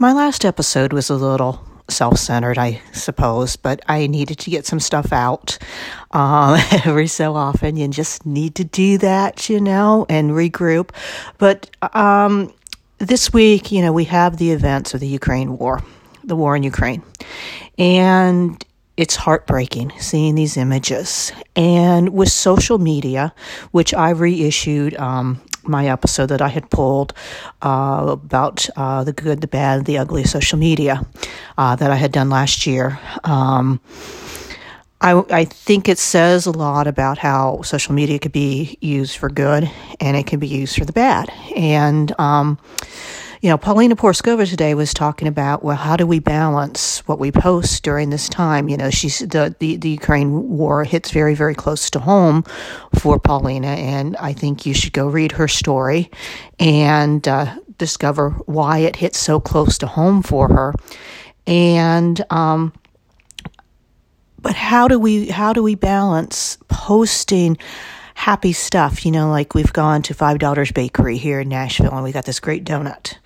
My last episode was a little self centered, I suppose, but I needed to get some stuff out um, every so often. You just need to do that, you know, and regroup. But um, this week, you know, we have the events of the Ukraine war, the war in Ukraine. And it's heartbreaking seeing these images. And with social media, which I reissued um, my episode that I had pulled uh, about uh, the good, the bad, the ugly social media uh, that I had done last year. Um, I, I think it says a lot about how social media could be used for good and it can be used for the bad. And, um, you know, Paulina Porizkova today was talking about, well, how do we balance what we post during this time? You know, she's the, the, the Ukraine war hits very, very close to home for Paulina. And I think you should go read her story and uh, discover why it hits so close to home for her. And, um, but how do we, how do we balance posting happy stuff, you know, like we've gone to Five Daughters Bakery here in Nashville and we got this great donut.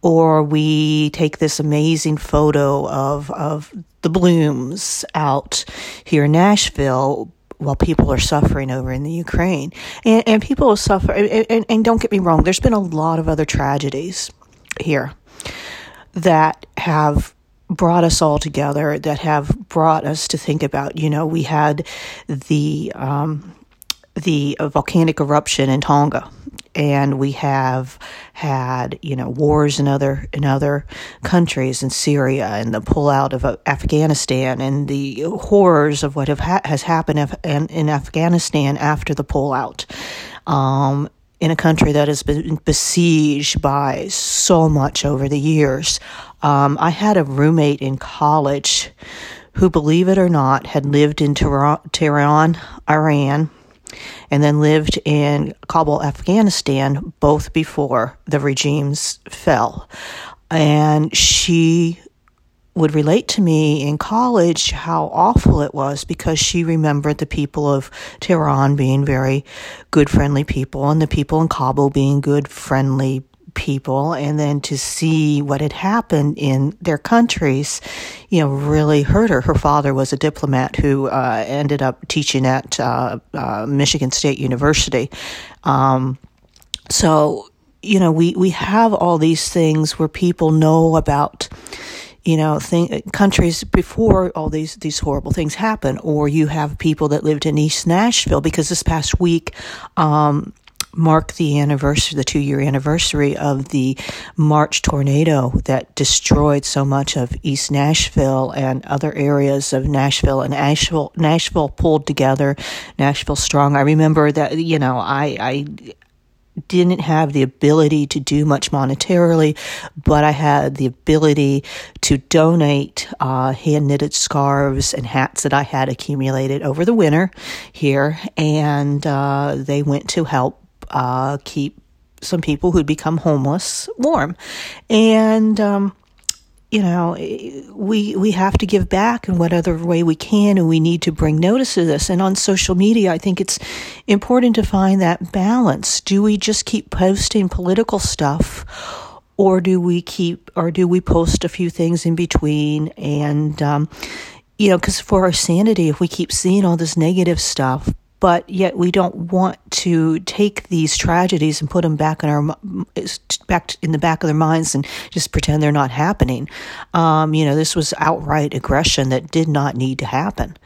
Or we take this amazing photo of, of the blooms out here in Nashville while people are suffering over in the Ukraine. And, and people suffer, and, and, and don't get me wrong, there's been a lot of other tragedies here that have brought us all together, that have brought us to think about, you know, we had the, um, the volcanic eruption in Tonga, and we have had you know wars in other in other countries in Syria and the pullout of Afghanistan and the horrors of what ha- has happened in, in Afghanistan after the pullout. Um, in a country that has been besieged by so much over the years. Um, I had a roommate in college who, believe it or not, had lived in Tehran, Iran, and then lived in Kabul, Afghanistan, both before the regimes fell. And she would relate to me in college how awful it was because she remembered the people of Tehran being very good, friendly people, and the people in Kabul being good, friendly people and then to see what had happened in their countries, you know, really hurt her. Her father was a diplomat who uh, ended up teaching at uh, uh, Michigan State University. Um, so, you know, we, we have all these things where people know about you know, countries before all these these horrible things happen, or you have people that lived in East Nashville because this past week, um, mark the anniversary, the two year anniversary of the March tornado that destroyed so much of East Nashville and other areas of Nashville and Nashville, Nashville pulled together, Nashville strong. I remember that, you know, I, I, didn't have the ability to do much monetarily, but I had the ability to donate uh, hand knitted scarves and hats that I had accumulated over the winter here, and uh, they went to help uh, keep some people who'd become homeless warm. And, um, you know, we we have to give back in whatever way we can, and we need to bring notice of this. And on social media, I think it's important to find that balance. Do we just keep posting political stuff, or do we keep, or do we post a few things in between? And um, you know, because for our sanity, if we keep seeing all this negative stuff, but yet we don't want to take these tragedies and put them back in our back in the back of their minds and just pretend they're not happening. Um, you know, this was outright aggression that did not need to happen,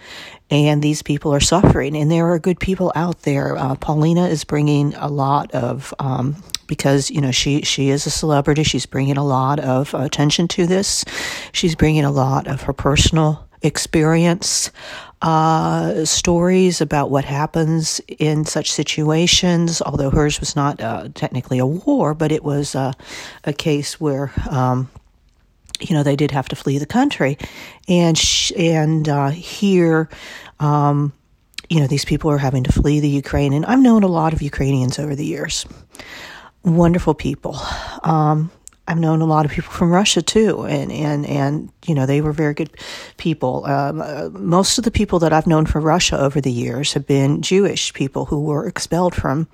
and these people are suffering. And there are good people out there. Uh, Paulina is bringing a lot of. Um, because you know she she is a celebrity, she's bringing a lot of attention to this. She's bringing a lot of her personal experience uh, stories about what happens in such situations, although hers was not uh, technically a war, but it was uh, a case where. Um, you know they did have to flee the country, and sh- and uh, here, um, you know these people are having to flee the Ukraine. And I've known a lot of Ukrainians over the years, wonderful people. Um, I've known a lot of people from Russia too, and and and you know they were very good people. Um, uh, most of the people that I've known from Russia over the years have been Jewish people who were expelled from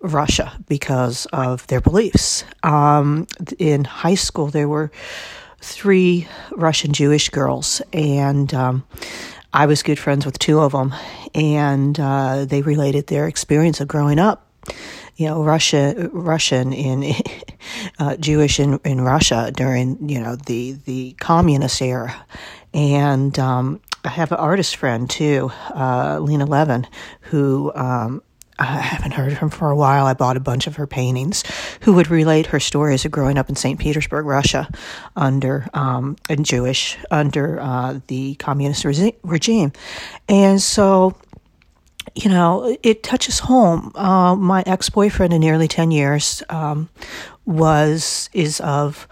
Russia because of their beliefs. Um, in high school, there were three Russian Jewish girls, and um, I was good friends with two of them, and uh, they related their experience of growing up. You know, Russia, Russian in uh, Jewish in, in Russia during you know the the communist era, and um, I have an artist friend too, uh, Lena Levin, who um, I haven't heard from for a while. I bought a bunch of her paintings, who would relate her stories of growing up in St. Petersburg, Russia, under um, and Jewish under uh, the communist re- regime, and so you know it touches home. Uh, my ex boyfriend in nearly ten years um, was is of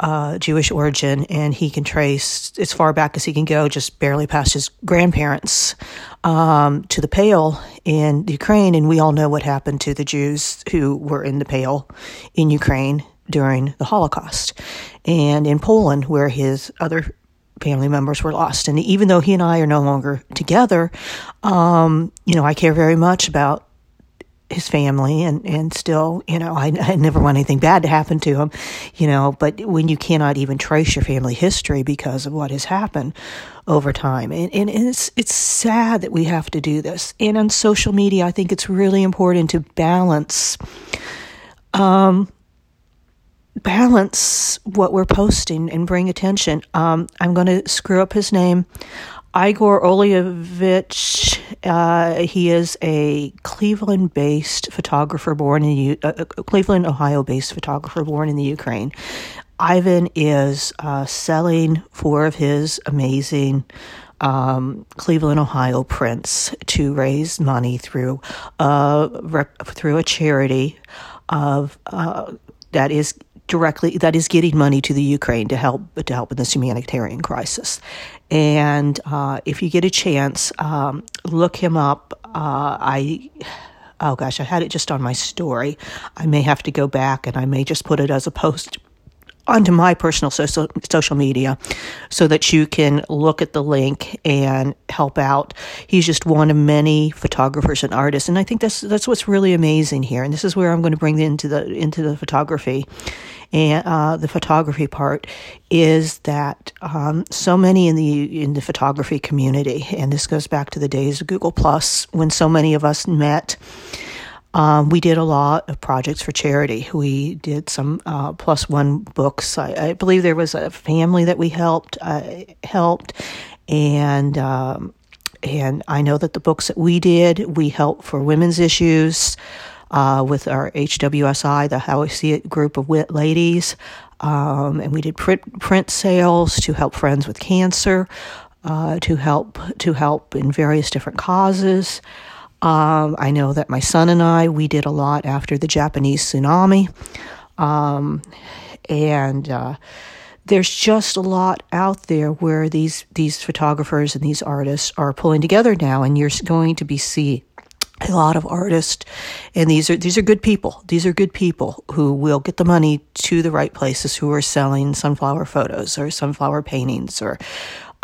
uh, Jewish origin, and he can trace as far back as he can go, just barely past his grandparents, um, to the Pale in Ukraine. And we all know what happened to the Jews who were in the Pale in Ukraine during the Holocaust, and in Poland, where his other family members were lost. And even though he and I are no longer together, um, you know, I care very much about his family and, and still, you know, I, I never want anything bad to happen to him, you know, but when you cannot even trace your family history because of what has happened over time. And, and it's, it's sad that we have to do this. And on social media, I think it's really important to balance, um, balance what we're posting and bring attention. Um, I'm going to screw up his name. Igor Olievich, uh, he is a Cleveland based photographer born in U- uh, uh, Cleveland, Ohio based photographer born in the Ukraine. Ivan is uh, selling four of his amazing um, Cleveland, Ohio prints to raise money through uh, rep- through a charity of uh, that is directly that is getting money to the Ukraine to help to help in this humanitarian crisis. And uh, if you get a chance, um, look him up. Uh, I oh gosh, I had it just on my story. I may have to go back and I may just put it as a post onto my personal social social media so that you can look at the link and help out. He's just one of many photographers and artists and I think that's that's what's really amazing here and this is where I'm going to bring into the into the photography and uh, the photography part is that um, so many in the in the photography community, and this goes back to the days of Google Plus when so many of us met. Um, we did a lot of projects for charity. We did some uh, plus one books. I, I, believe there was a family that we helped uh, helped, and um, and I know that the books that we did, we helped for women's issues uh, with our HWSI, the How I See It group of wit ladies. Um, and we did print, print sales to help friends with cancer, uh, to help to help in various different causes. Um, I know that my son and I we did a lot after the Japanese tsunami, um, and uh, there's just a lot out there where these these photographers and these artists are pulling together now, and you're going to be see a lot of artists and these are these are good people. These are good people who will get the money to the right places who are selling sunflower photos or sunflower paintings or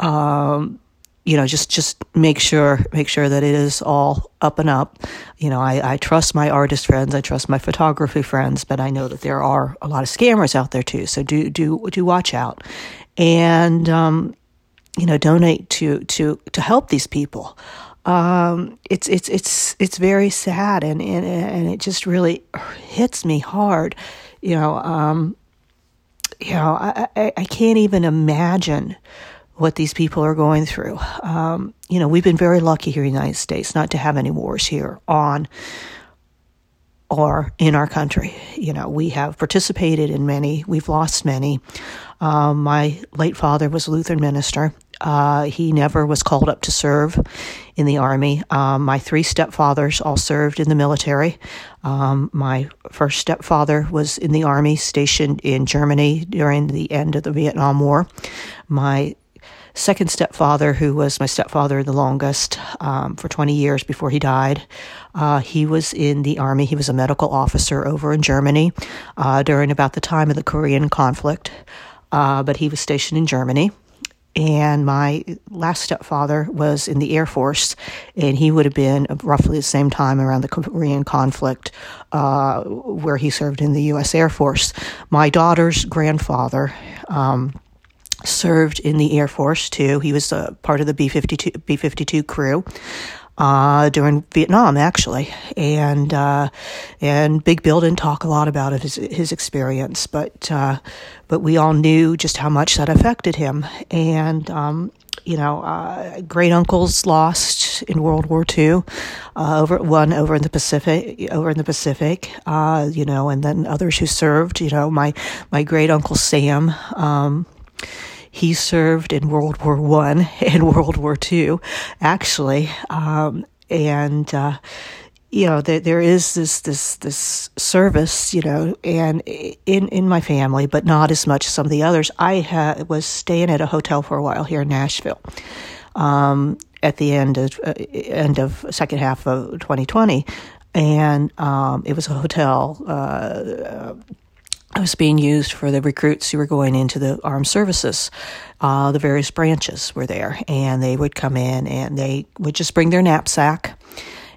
um, you know just just make sure make sure that it is all up and up. You know I, I trust my artist friends i trust my photography friends but i know that there are a lot of scammers out there too. So do do do watch out. And um, you know donate to to to help these people um, it's it's it's it's very sad and, and and it just really hits me hard. You know, um, you know, I, I, I can't even imagine what these people are going through. Um, you know, we've been very lucky here in the United States not to have any wars here on or in our country. You know, we have participated in many, we've lost many. Um, my late father was a Lutheran minister. Uh, he never was called up to serve in the Army. Um, my three stepfathers all served in the military. Um, my first stepfather was in the Army, stationed in Germany during the end of the Vietnam War. My second stepfather, who was my stepfather the longest um, for 20 years before he died, uh, he was in the Army. He was a medical officer over in Germany uh, during about the time of the Korean conflict, uh, but he was stationed in Germany and my last stepfather was in the Air Force, and he would have been roughly the same time around the Korean conflict, uh, where he served in the U.S. Air Force. My daughter's grandfather. Um, served in the Air Force too. He was a part of the B 52 B 52 crew uh, during Vietnam, actually. And, uh, and Big Bill didn't talk a lot about his, his experience, but, uh, but we all knew just how much that affected him. And, um, you know, uh, great uncles lost in World War II, uh, over one over in the Pacific, over in the Pacific, uh, you know, and then others who served. You know, my my great uncle Sam, um, he served in World War One and World War Two, actually, um, and. Uh, you know, there, there is this, this, this service, you know, and in, in my family, but not as much as some of the others. I ha- was staying at a hotel for a while here in Nashville. Um, at the end of uh, end of second half of 2020, and um, it was a hotel uh, was being used for the recruits who were going into the armed services. Uh, the various branches were there, and they would come in and they would just bring their knapsack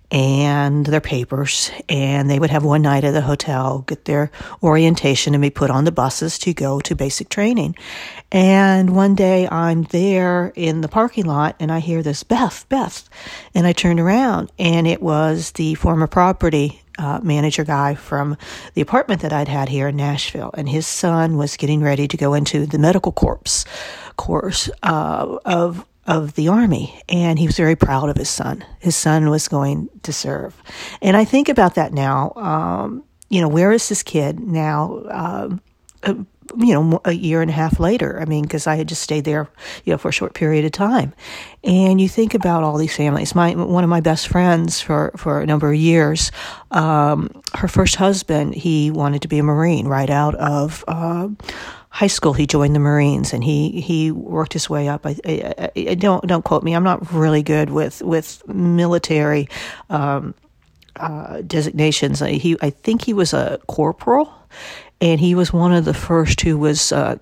and their papers, and they would have one night at the hotel, get their orientation, and be put on the buses to go to basic training. And one day I'm there in the parking lot, and I hear this Beth, Beth, and I turned around, and it was the former property uh, manager guy from the apartment that I'd had here in Nashville, and his son was getting ready to go into the medical corps course uh, of of the army, and he was very proud of his son. His son was going to serve, and I think about that now. Um, you know, where is this kid now? Um, uh, you know, a year and a half later. I mean, because I had just stayed there, you know, for a short period of time. And you think about all these families. My one of my best friends for for a number of years, um, her first husband, he wanted to be a Marine right out of. Uh, high school he joined the Marines and he he worked his way up. I, I, I, don't don't quote me. I'm not really good with with military um, uh, designations. He I think he was a corporal, and he was one of the first who was. Uh,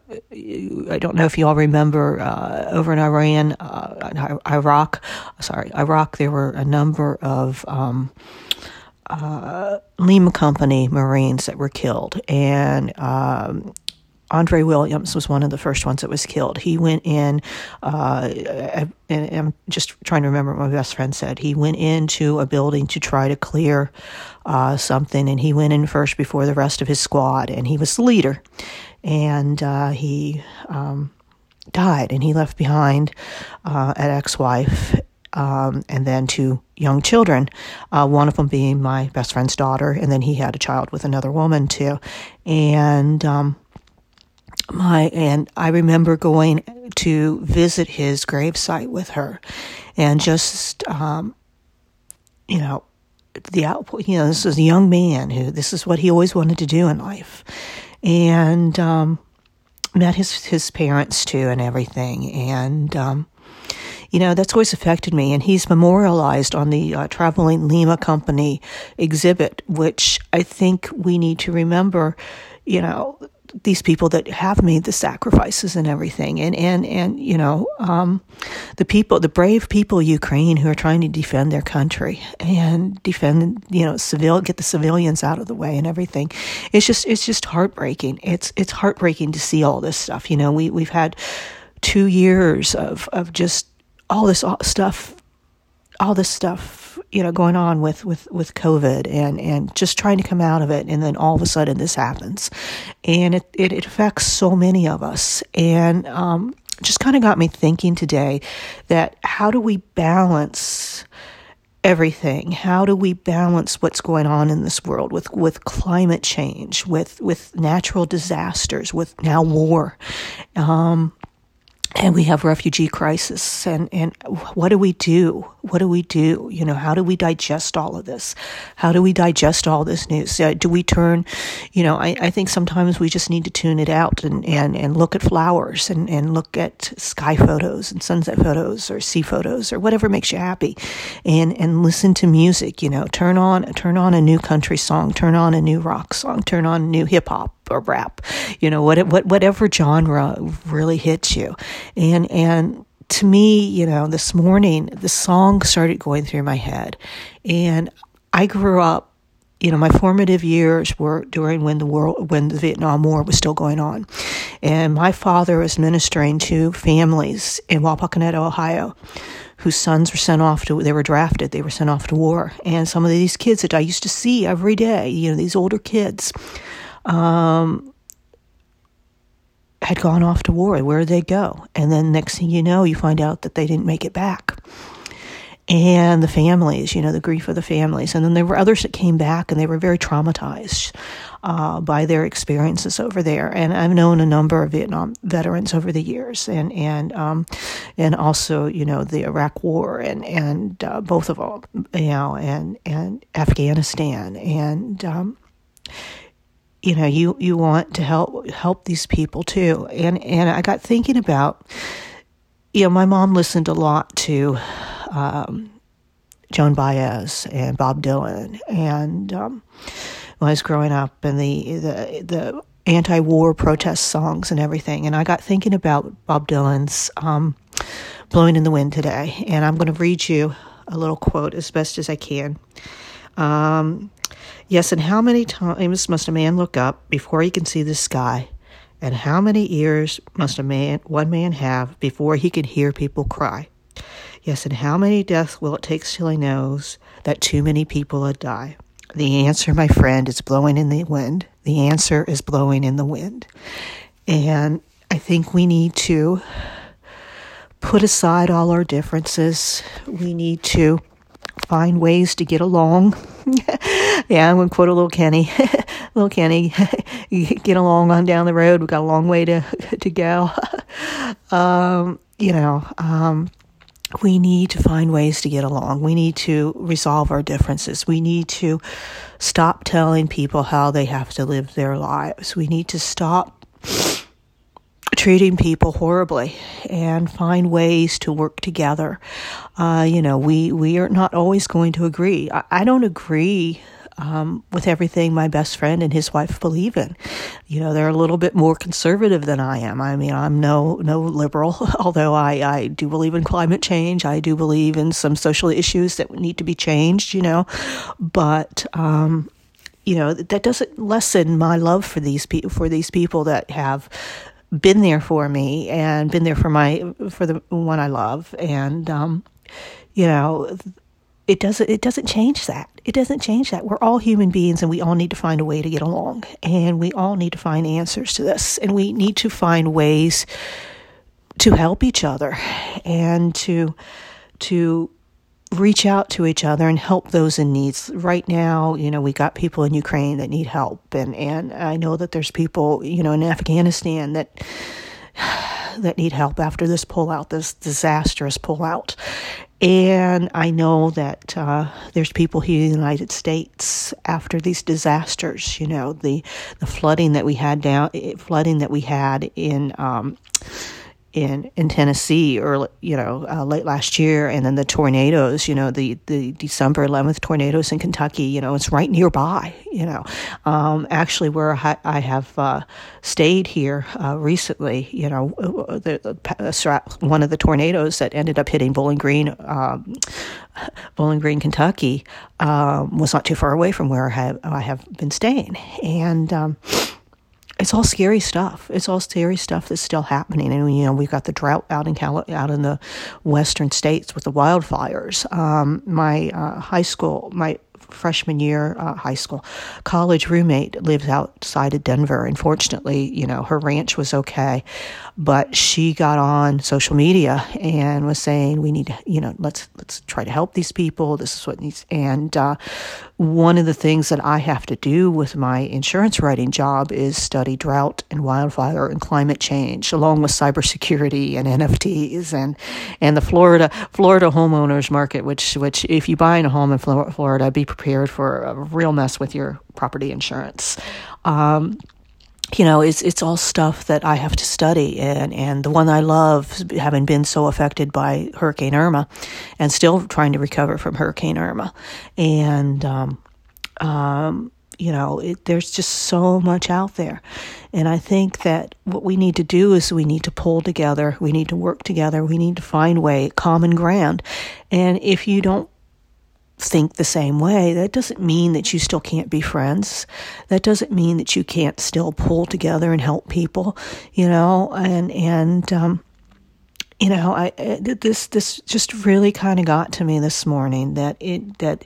I don't know if you all remember uh, over in Iran, uh, Iraq. Sorry, Iraq. There were a number of. Um, uh, Lima Company Marines that were killed, and um, Andre Williams was one of the first ones that was killed. He went in, uh, and I'm just trying to remember what my best friend said. He went into a building to try to clear uh, something, and he went in first before the rest of his squad, and he was the leader. And uh, he um, died, and he left behind uh, an ex wife um, and then two young children, uh, one of them being my best friend's daughter, and then he had a child with another woman too. And um, my and I remember going to visit his gravesite with her, and just um, you know the output. You know, this is a young man who this is what he always wanted to do in life, and um, met his his parents too and everything, and. Um, you know, that's always affected me. And he's memorialized on the uh, Traveling Lima Company exhibit, which I think we need to remember, you know, these people that have made the sacrifices and everything, and and and you know, um, the people, the brave people, Ukraine, who are trying to defend their country and defend, you know, civil, get the civilians out of the way and everything. It's just, it's just heartbreaking. It's it's heartbreaking to see all this stuff. You know, we we've had two years of of just all this stuff, all this stuff you know going on with with with covid and and just trying to come out of it and then all of a sudden this happens. And it it, it affects so many of us. And um, just kind of got me thinking today that how do we balance everything? How do we balance what's going on in this world with with climate change with with natural disasters with now war? Um, and we have refugee crisis. And, and what do we do? What do we do? You know how do we digest all of this? How do we digest all this news? Uh, do we turn you know I, I think sometimes we just need to tune it out and, and, and look at flowers and, and look at sky photos and sunset photos or sea photos or whatever makes you happy. And and listen to music you know turn on turn on a new country song turn on a new rock song turn on new hip hop or rap, you know, what, what, whatever genre really hits you. And, and to me, you know, this morning, the song started going through my head. And I grew up, you know, my formative years were during when the world, when the Vietnam War was still going on. And my father was ministering to families in Wapakoneta, Ohio, whose sons were sent off to, they were drafted, they were sent off to war. And some of these kids that I used to see every day, you know, these older kids, um, had gone off to war. Where did they go? And then next thing you know, you find out that they didn't make it back. And the families, you know, the grief of the families. And then there were others that came back and they were very traumatized uh, by their experiences over there. And I've known a number of Vietnam veterans over the years, and and um, and also you know the Iraq War and and uh, both of them, you know, and and Afghanistan and. Um, you know you you want to help help these people too. And and I got thinking about you know my mom listened a lot to um, Joan Baez and Bob Dylan. And um, when I was growing up and the the the anti-war protest songs and everything. And I got thinking about Bob Dylan's um, blowing in the wind today. And I'm going to read you a little quote as best as I can. Um, Yes, and how many times must a man look up before he can see the sky? And how many ears must a man one man have before he can hear people cry? Yes, and how many deaths will it take till he knows that too many people will die? The answer, my friend, is blowing in the wind. The answer is blowing in the wind. And I think we need to put aside all our differences. We need to find ways to get along. yeah, I'm going to quote a little Kenny. little Kenny, get along on down the road. We've got a long way to, to go. um, you know, um, we need to find ways to get along. We need to resolve our differences. We need to stop telling people how they have to live their lives. We need to stop treating people horribly and find ways to work together. Uh, you know, we, we are not always going to agree. I, I don't agree um, with everything my best friend and his wife believe in. You know, they're a little bit more conservative than I am. I mean, I'm no no liberal, although I, I do believe in climate change. I do believe in some social issues that need to be changed. You know, but um, you know that doesn't lessen my love for these people for these people that have been there for me and been there for my for the one I love and um, you know it doesn't it doesn't change that. It doesn't change that. We're all human beings and we all need to find a way to get along. And we all need to find answers to this. And we need to find ways to help each other and to to reach out to each other and help those in needs. Right now, you know, we got people in Ukraine that need help. And and I know that there's people, you know, in Afghanistan that that need help after this pullout, this disastrous pullout. And I know that uh, there's people here in the United States after these disasters. You know, the the flooding that we had down, flooding that we had in. Um, in in Tennessee early, you know, uh, late last year, and then the tornadoes, you know, the the December 11th tornadoes in Kentucky, you know, it's right nearby, you know. Um, actually, where I, I have uh, stayed here uh, recently, you know, uh, the, the, one of the tornadoes that ended up hitting Bowling Green, um, Bowling Green, Kentucky, um, was not too far away from where I have I have been staying, and um, it's all scary stuff. It's all scary stuff that's still happening. And, you know, we've got the drought out in Cali- out in the western states with the wildfires. Um, my uh, high school, my freshman year uh, high school. College roommate lives outside of Denver. Unfortunately, you know, her ranch was okay, but she got on social media and was saying, "We need, to, you know, let's let's try to help these people. This is what needs." And uh, one of the things that I have to do with my insurance writing job is study drought and wildfire and climate change, along with cybersecurity and NFTs and and the Florida Florida homeowners market, which which if you buy a home in Florida, be prepared for a real mess with your property insurance. Um, you know, it's it's all stuff that I have to study, and and the one I love, having been so affected by Hurricane Irma, and still trying to recover from Hurricane Irma, and um, um, You know, it, there's just so much out there. And I think that what we need to do is we need to pull together, we need to work together, we need to find way, common ground. And if you don't think the same way, that doesn't mean that you still can't be friends. That doesn't mean that you can't still pull together and help people, you know, and, and, um, you know, I this this just really kind of got to me this morning that it that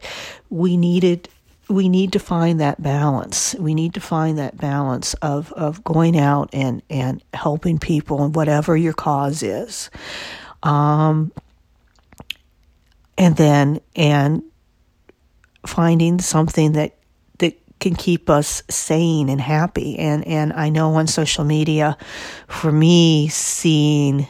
we needed we need to find that balance. We need to find that balance of of going out and and helping people and whatever your cause is, um, and then and finding something that that can keep us sane and happy. And and I know on social media, for me, seeing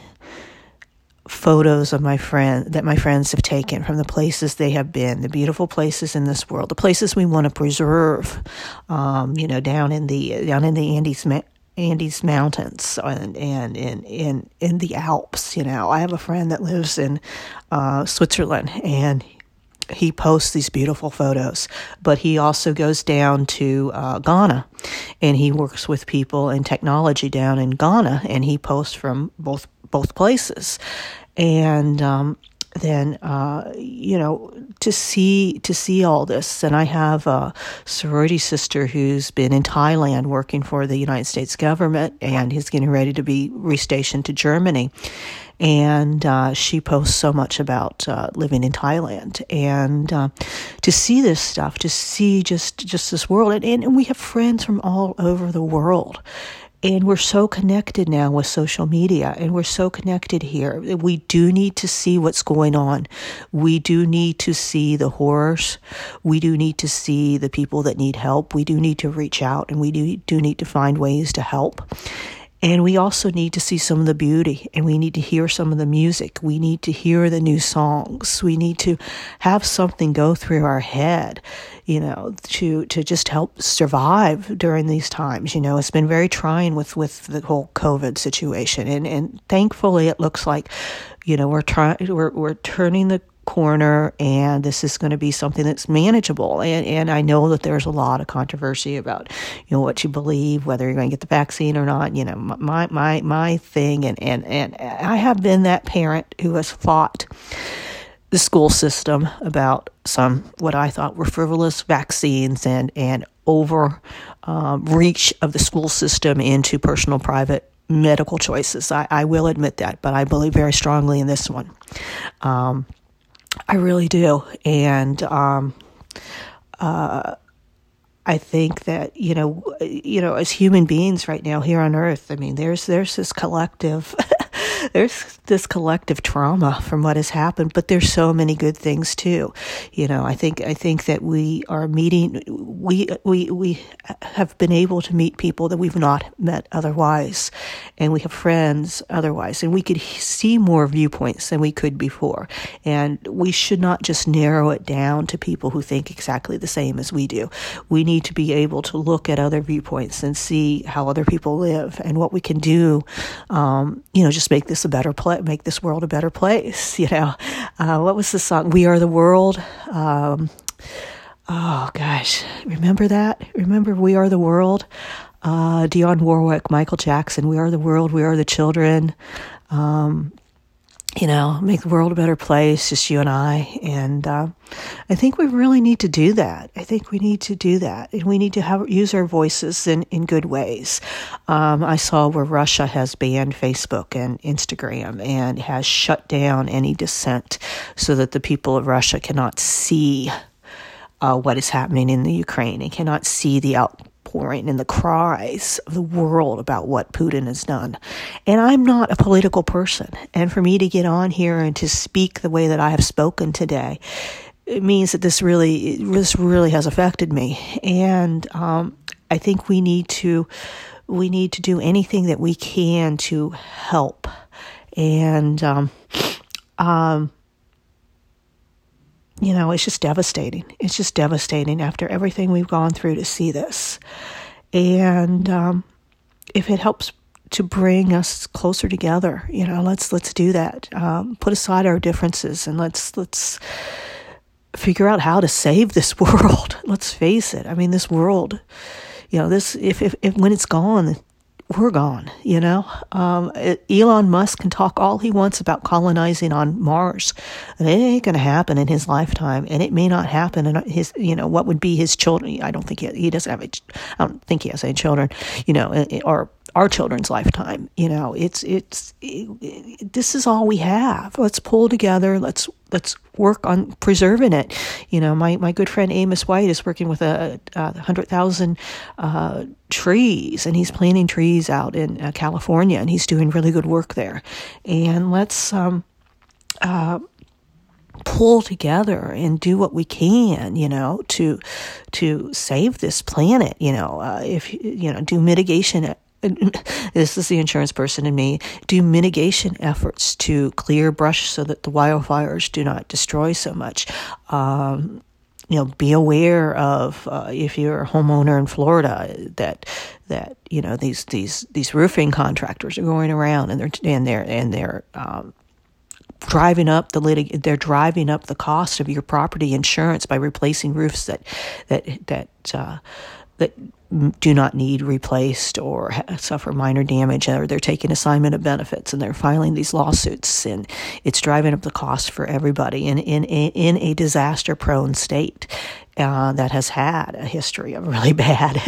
photos of my friend that my friends have taken from the places they have been, the beautiful places in this world, the places we want to preserve. Um, you know, down in the down in the Andes. Andes Mountains and and in in in the Alps. You know, I have a friend that lives in uh, Switzerland, and he posts these beautiful photos. But he also goes down to uh, Ghana, and he works with people in technology down in Ghana, and he posts from both both places and um, then uh, you know to see to see all this and i have a sorority sister who's been in thailand working for the united states government and he's getting ready to be restationed to germany and uh, she posts so much about uh, living in Thailand, and uh, to see this stuff, to see just just this world, and, and we have friends from all over the world, and we're so connected now with social media, and we're so connected here. We do need to see what's going on. We do need to see the horrors. We do need to see the people that need help. We do need to reach out, and we do, do need to find ways to help. And we also need to see some of the beauty and we need to hear some of the music. We need to hear the new songs. We need to have something go through our head, you know, to, to just help survive during these times. You know, it's been very trying with, with the whole COVID situation. And, and thankfully it looks like, you know, we're trying, we're, we're turning the corner and this is going to be something that's manageable and and I know that there's a lot of controversy about you know what you believe whether you're going to get the vaccine or not you know my my my thing and and and I have been that parent who has fought the school system about some what I thought were frivolous vaccines and and over um, reach of the school system into personal private medical choices. I, I, will admit that, but I believe very strongly in this one. Um, I really do. And um, uh, I think that you know, you know, as human beings right now here on Earth, I mean, there's there's this collective there's this collective trauma from what has happened, but there's so many good things too. You know, I think I think that we are meeting we we we have been able to meet people that we've not met otherwise, and we have friends otherwise, and we could see more viewpoints than we could before. And we should not just narrow it down to people who think exactly the same as we do. We need to be able to look at other viewpoints and see how other people live and what we can do. Um, you know, just make this a better place, make this world a better place. You know, uh, what was the song? We are the world. Um, oh gosh, remember that? Remember We Are the World? Uh, Dionne Warwick, Michael Jackson. We are the world. We are the children. Um, you know, make the world a better place, just you and I. And uh, I think we really need to do that. I think we need to do that. And we need to have use our voices in, in good ways. Um, I saw where Russia has banned Facebook and Instagram and has shut down any dissent so that the people of Russia cannot see uh, what is happening in the Ukraine and cannot see the out outpouring and the cries of the world about what Putin has done. And I'm not a political person. And for me to get on here and to speak the way that I have spoken today, it means that this really, this really has affected me. And, um, I think we need to, we need to do anything that we can to help. And, um, um, you know, it's just devastating. It's just devastating after everything we've gone through to see this. And um, if it helps to bring us closer together, you know, let's let's do that. Um, put aside our differences and let's let's figure out how to save this world. Let's face it. I mean, this world, you know, this if if, if when it's gone, we're gone, you know. Um, Elon Musk can talk all he wants about colonizing on Mars, and it ain't going to happen in his lifetime, and it may not happen in his, you know, what would be his children. I don't think he, he doesn't have, a, I don't think he has any children, you know, or our children's lifetime. You know, it's it's it, this is all we have. Let's pull together. Let's let's work on preserving it. You know, my my good friend Amos White is working with a, a hundred thousand uh, trees, and he's planting trees out in uh, California, and he's doing really good work there. And let's um, uh, pull together and do what we can, you know, to to save this planet. You know, uh, if you know, do mitigation this is the insurance person in me, do mitigation efforts to clear brush so that the wildfires do not destroy so much. Um, you know, be aware of uh, if you're a homeowner in Florida that that you know these these these roofing contractors are going around and they're and they're and they're um, driving up the litig- they're driving up the cost of your property insurance by replacing roofs that that that uh, that do not need replaced or suffer minor damage, or they're taking assignment of benefits and they're filing these lawsuits, and it's driving up the cost for everybody in in in a disaster prone state uh, that has had a history of really bad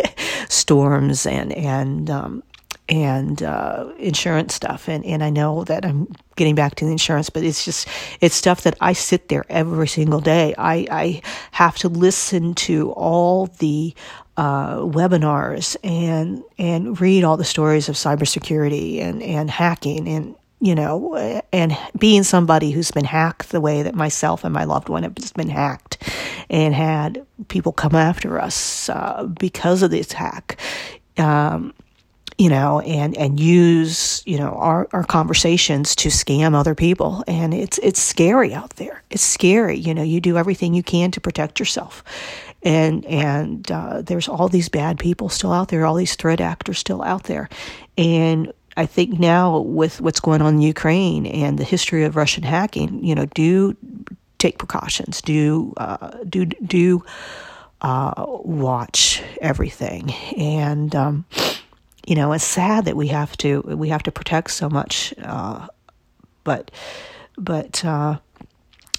storms and and um, and uh, insurance stuff. And, and I know that I'm getting back to the insurance, but it's just, it's stuff that I sit there every single day. I, I have to listen to all the uh, webinars and, and read all the stories of cybersecurity and, and hacking and, you know, and being somebody who's been hacked the way that myself and my loved one have just been hacked and had people come after us uh, because of this hack. Um, you know, and, and use, you know, our, our conversations to scam other people. And it's, it's scary out there. It's scary. You know, you do everything you can to protect yourself. And, and, uh, there's all these bad people still out there, all these threat actors still out there. And I think now with what's going on in Ukraine and the history of Russian hacking, you know, do take precautions, do, uh, do, do, uh, watch everything. And, um, you know, it's sad that we have to we have to protect so much, uh, but but uh,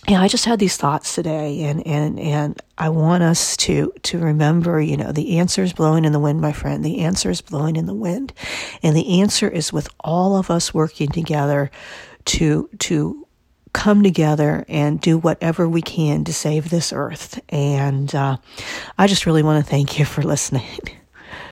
yeah, I just had these thoughts today, and and and I want us to to remember, you know, the answer is blowing in the wind, my friend. The answer is blowing in the wind, and the answer is with all of us working together to to come together and do whatever we can to save this earth. And uh, I just really want to thank you for listening.